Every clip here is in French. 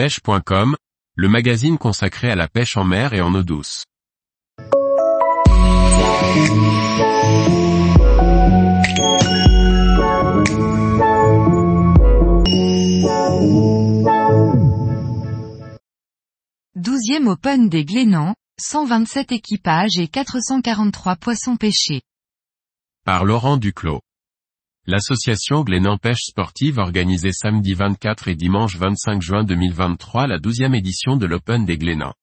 pêche.com, le magazine consacré à la pêche en mer et en eau douce. Douzième Open des Glénans, 127 équipages et 443 poissons pêchés. Par Laurent Duclos. L'association Glénan Pêche Sportive organisait samedi 24 et dimanche 25 juin 2023 la douzième édition de l'Open des Glénans.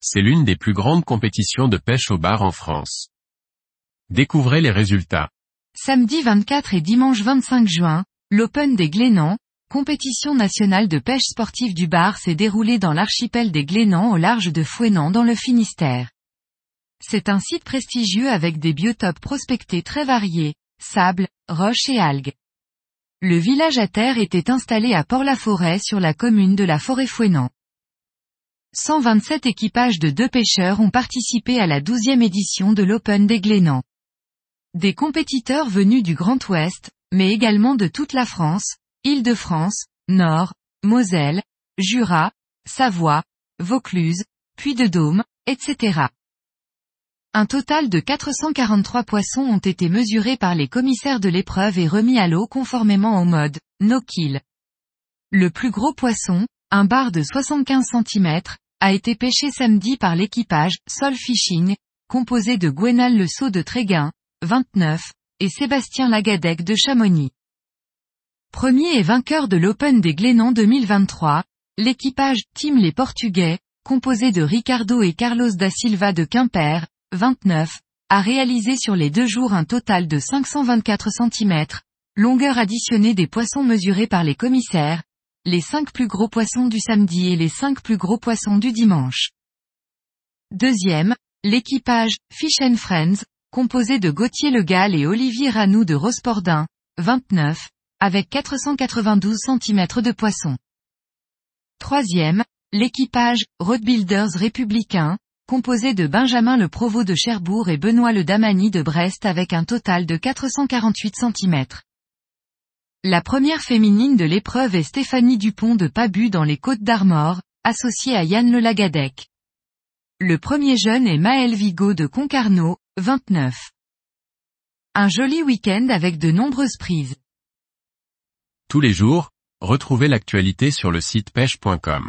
C'est l'une des plus grandes compétitions de pêche au bar en France. Découvrez les résultats. Samedi 24 et dimanche 25 juin, l'Open des Glénans, compétition nationale de pêche sportive du bar s'est déroulée dans l'archipel des Glénans au large de Fouenan dans le Finistère. C'est un site prestigieux avec des biotopes prospectés très variés, sable, roches et algues. Le village à terre était installé à Port-la-Forêt sur la commune de la Forêt-Fouenan. 127 équipages de deux pêcheurs ont participé à la douzième édition de l'Open des Glénans. Des compétiteurs venus du Grand Ouest, mais également de toute la France, Île-de-France, Nord, Moselle, Jura, Savoie, Vaucluse, Puy-de-Dôme, etc. Un total de 443 poissons ont été mesurés par les commissaires de l'épreuve et remis à l'eau conformément au mode no kill. Le plus gros poisson, un bar de 75 cm, a été pêché samedi par l'équipage Sol Fishing, composé de Gwenal Le Sceau de Tréguin, 29, et Sébastien Lagadec de Chamonix. Premier et vainqueur de l'Open des Glénans 2023, l'équipage Team Les Portugais, composé de Ricardo et Carlos da Silva de Quimper, 29, a réalisé sur les deux jours un total de 524 cm, longueur additionnée des poissons mesurés par les commissaires, les cinq plus gros poissons du samedi et les cinq plus gros poissons du dimanche. Deuxième, l'équipage Fish and Friends, composé de Gauthier Legal et Olivier Ranou de Rospordin, 29, avec 492 cm de poissons. Troisième, l'équipage Roadbuilders républicain, composé de Benjamin le Provost de Cherbourg et Benoît le Damani de Brest avec un total de 448 cm. La première féminine de l'épreuve est Stéphanie Dupont de Pabu dans les Côtes d'Armor, associée à Yann Le Lagadec. Le premier jeune est Maël Vigo de Concarneau, 29. Un joli week-end avec de nombreuses prises. Tous les jours, retrouvez l'actualité sur le site pêche.com.